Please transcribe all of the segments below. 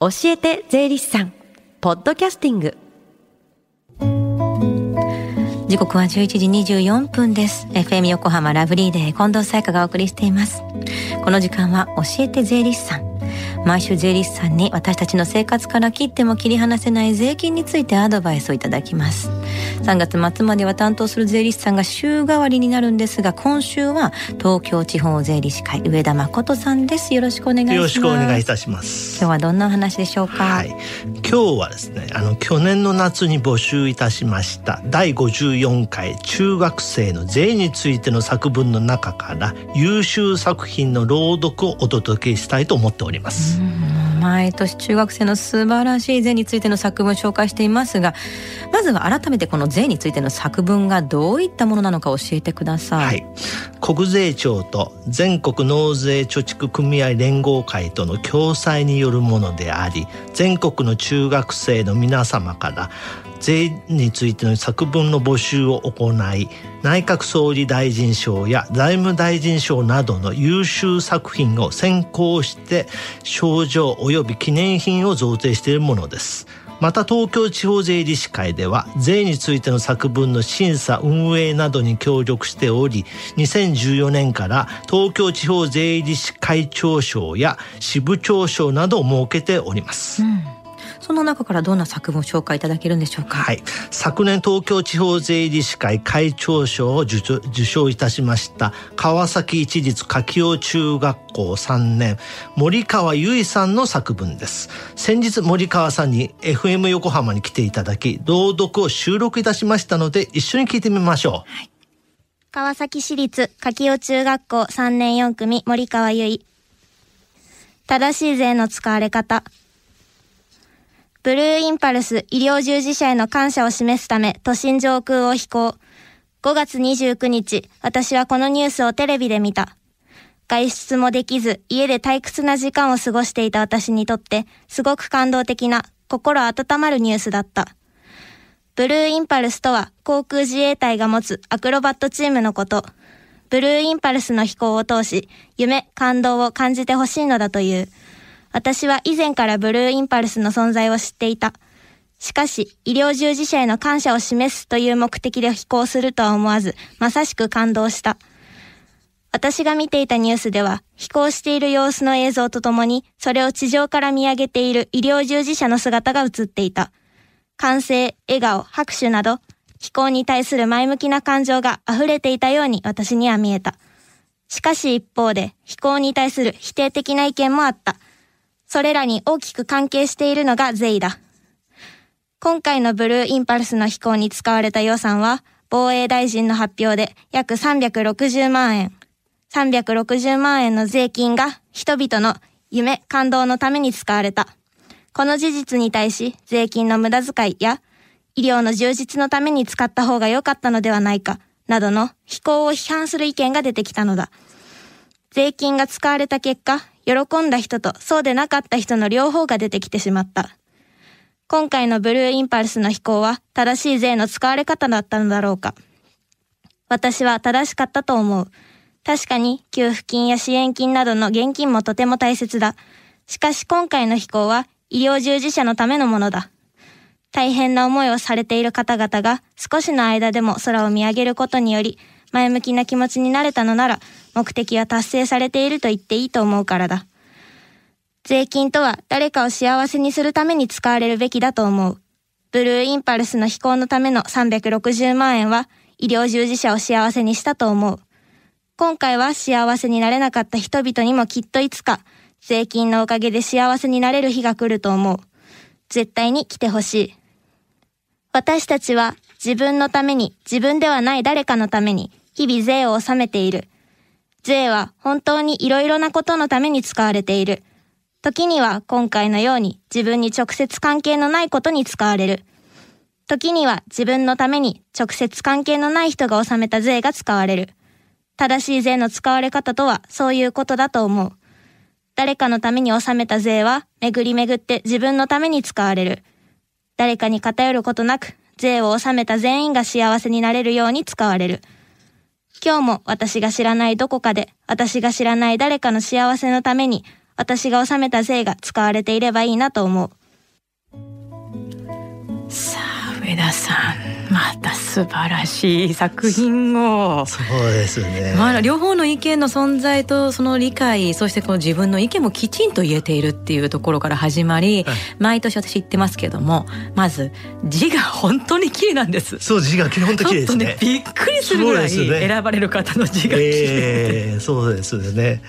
教えて税理士さん。ポッドキャスティング。時刻は11時24分です。FM 横浜ラブリーデー近藤沙耶香がお送りしています。この時間は教えて税理士さん。毎週税理士さんに私たちの生活から切っても切り離せない税金についてアドバイスをいただきます。3月末までは担当する税理士さんが週替わりになるんですが今週は東京地方税理士会上田誠さんです。よろしくお願いします。よろしくお願いいたします。今日はどんなお話でしょうか？はい。今日はですねあの去年の夏に募集いたしました第54回中学生の税についての作文の中から優秀作品の朗読をお届けしたいと思っております毎年中学生の素晴らしい税についての作文を紹介していますがまずは改めてこの税についての作文がどういったものなのか教えてください、はい、国税庁と全国納税貯蓄組合連合会との共催によるものであり全国の中学生の皆様から税についての作文の募集を行い内閣総理大臣賞や財務大臣賞などの優秀作品を選考して賞状及び記念品を贈呈しているものです。また東京地方税理士会では税についての作文の審査運営などに協力しており2014年から東京地方税理士会長賞や支部長賞などを設けております。うんその中からどんな作文を紹介いただけるんでしょうか？はい、昨年東京地方税理士会会長賞を受賞いたしました川崎一律柿尾中学校3年森川由衣さんの作文です。先日森川さんに FM 横浜に来ていただき朗読を収録いたしましたので一緒に聞いてみましょう。はい、川崎市立柿尾中学校3年4組森川由衣正しい税の使われ方ブルーインパルス医療従事者への感謝を示すため都心上空を飛行。5月29日、私はこのニュースをテレビで見た。外出もできず、家で退屈な時間を過ごしていた私にとって、すごく感動的な、心温まるニュースだった。ブルーインパルスとは、航空自衛隊が持つアクロバットチームのこと。ブルーインパルスの飛行を通し、夢、感動を感じてほしいのだという。私は以前からブルーインパルスの存在を知っていた。しかし、医療従事者への感謝を示すという目的で飛行するとは思わず、まさしく感動した。私が見ていたニュースでは、飛行している様子の映像とともに、それを地上から見上げている医療従事者の姿が映っていた。歓声、笑顔、拍手など、飛行に対する前向きな感情が溢れていたように私には見えた。しかし一方で、飛行に対する否定的な意見もあった。それらに大きく関係しているのが税だ。今回のブルーインパルスの飛行に使われた予算は、防衛大臣の発表で約360万円。360万円の税金が人々の夢、感動のために使われた。この事実に対し、税金の無駄遣いや医療の充実のために使った方が良かったのではないか、などの飛行を批判する意見が出てきたのだ。税金が使われた結果、喜んだ人とそうでなかった人の両方が出てきてしまった。今回のブルーインパルスの飛行は正しい税の使われ方だったのだろうか。私は正しかったと思う。確かに給付金や支援金などの現金もとても大切だ。しかし今回の飛行は医療従事者のためのものだ。大変な思いをされている方々が少しの間でも空を見上げることにより前向きな気持ちになれたのなら目的は達成されていると言っていいと思うからだ。税金とは誰かを幸せにするために使われるべきだと思う。ブルーインパルスの飛行のための360万円は医療従事者を幸せにしたと思う。今回は幸せになれなかった人々にもきっといつか税金のおかげで幸せになれる日が来ると思う。絶対に来てほしい。私たちは自分のために自分ではない誰かのために日々税を納めている。税は本当にいろいろなことのために使われている。時には今回のように自分に直接関係のないことに使われる。時には自分のために直接関係のない人が納めた税が使われる。正しい税の使われ方とはそういうことだと思う。誰かのために納めた税は巡り巡って自分のために使われる。誰かに偏ることなく税を納めた全員が幸せになれるように使われる。今日も私が知らないどこかで、私が知らない誰かの幸せのために、私が納めた税が使われていればいいなと思う。上田さんまた素晴らしい作品を。そうですね、まあ、両方の意見の存在とその理解そしてこう自分の意見もきちんと言えているっていうところから始まり、はい、毎年私言ってますけどもまず字が本当に綺麗なんです。そう字が本当綺麗ですね、ね、びっくりするぐらい選ばれる方の字が綺麗、えー、そうですよね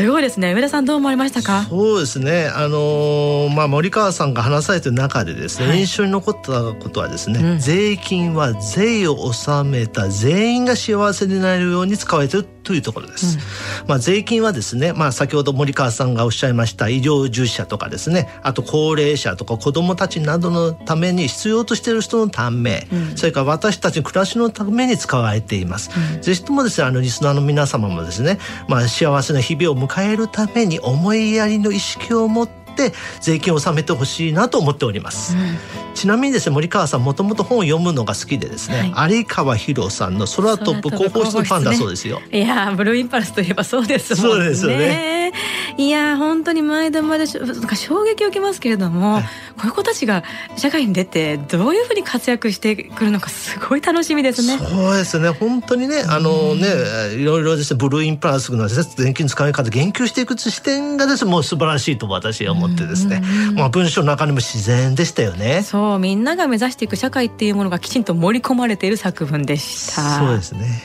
すごいですね。上田さんどう思われましたか？そうですね。あのー、まあ森川さんが話されてる中でですね、はい、印象に残ったことはですね、うん、税金は税を納めた全員が幸せになれるように使われてるというところです、うん、まあ税金はですねまあ先ほど森川さんがおっしゃいました医療従事者とかですねあと高齢者とか子どもたちなどのために必要としている人のため、うん、それから私たちの暮らしのために使われています、ぜひともですねあのリスナーの皆様もですねまあ幸せな日々を迎えるために思いやりの意識を持って税金を納めてほしいなと思っております、うん、ちなみにですね森川さんもともと本を読むのが好きでですね、はい、有川博さんの空飛ぶ広報室のファンだそうですよ、いやブルーインパルスといえばそうですもんね。そうですよねいや本当に毎度毎度衝撃を受けますけれども、はい、こういう子たちが社会に出てどういうふうに活躍してくるのかすごい楽しみですね。そうですね。本当にねあのねいろいろですねブルーインパルスの電気の使い方言及していく視点がですねもう素晴らしいと私は思ってですね、まあ、文章の中にも自然でしたよね。そうみんなが目指していく社会っていうものがきちんと盛り込まれている作文でした。そうですね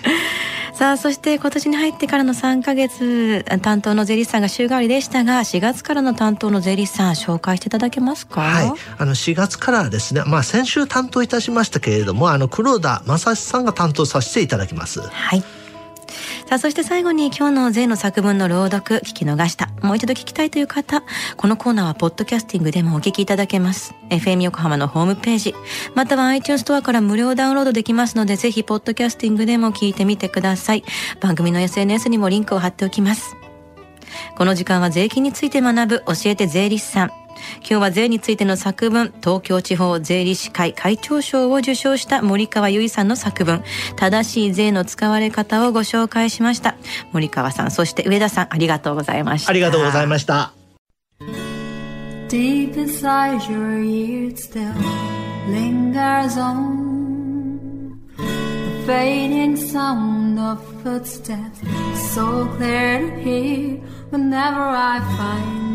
さあそして今年に入ってからの3か月担当の税理士さんが週替わりでしたが4月からの担当の税理士さん紹介していただけますか？はい。あの4月からですねまあ先週担当いたしましたけれどもあの黒田正史さんが担当させていただきます。はいさあそして最後に今日の税の作文の朗読聞き逃した。もう一度聞きたいという方このコーナーはポッドキャスティングでもお聞きいただけます。FM 横浜のホームページまたは iTunes ストアから無料ダウンロードできますのでぜひポッドキャスティングでも聞いてみてください。番組の SNS にもリンクを貼っておきます。この時間は税金について学ぶ教えて税理士さん。今日は税についての作文東京地方税理士会会長賞を受賞した森川由衣さんの作文。正しい税の使われ方をご紹介しました。森川さんそして上田さんありがとうございました。ありがとうございました。Deep inside your ears still lingers on the fading sound of footsteps so clear to hear whenever I find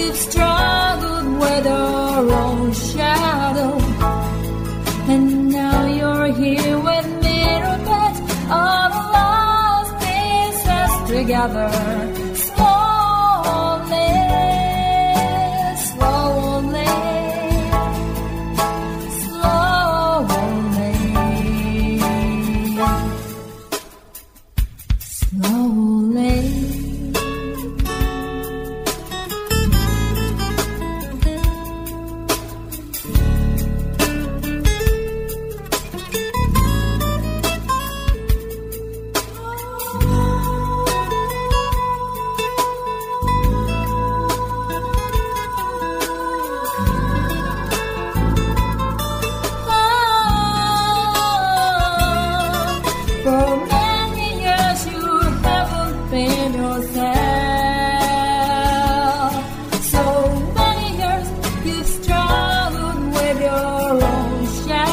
you've struggled with your own shadow, and now you're here with miracles, all the lost pieces together. your own shadow.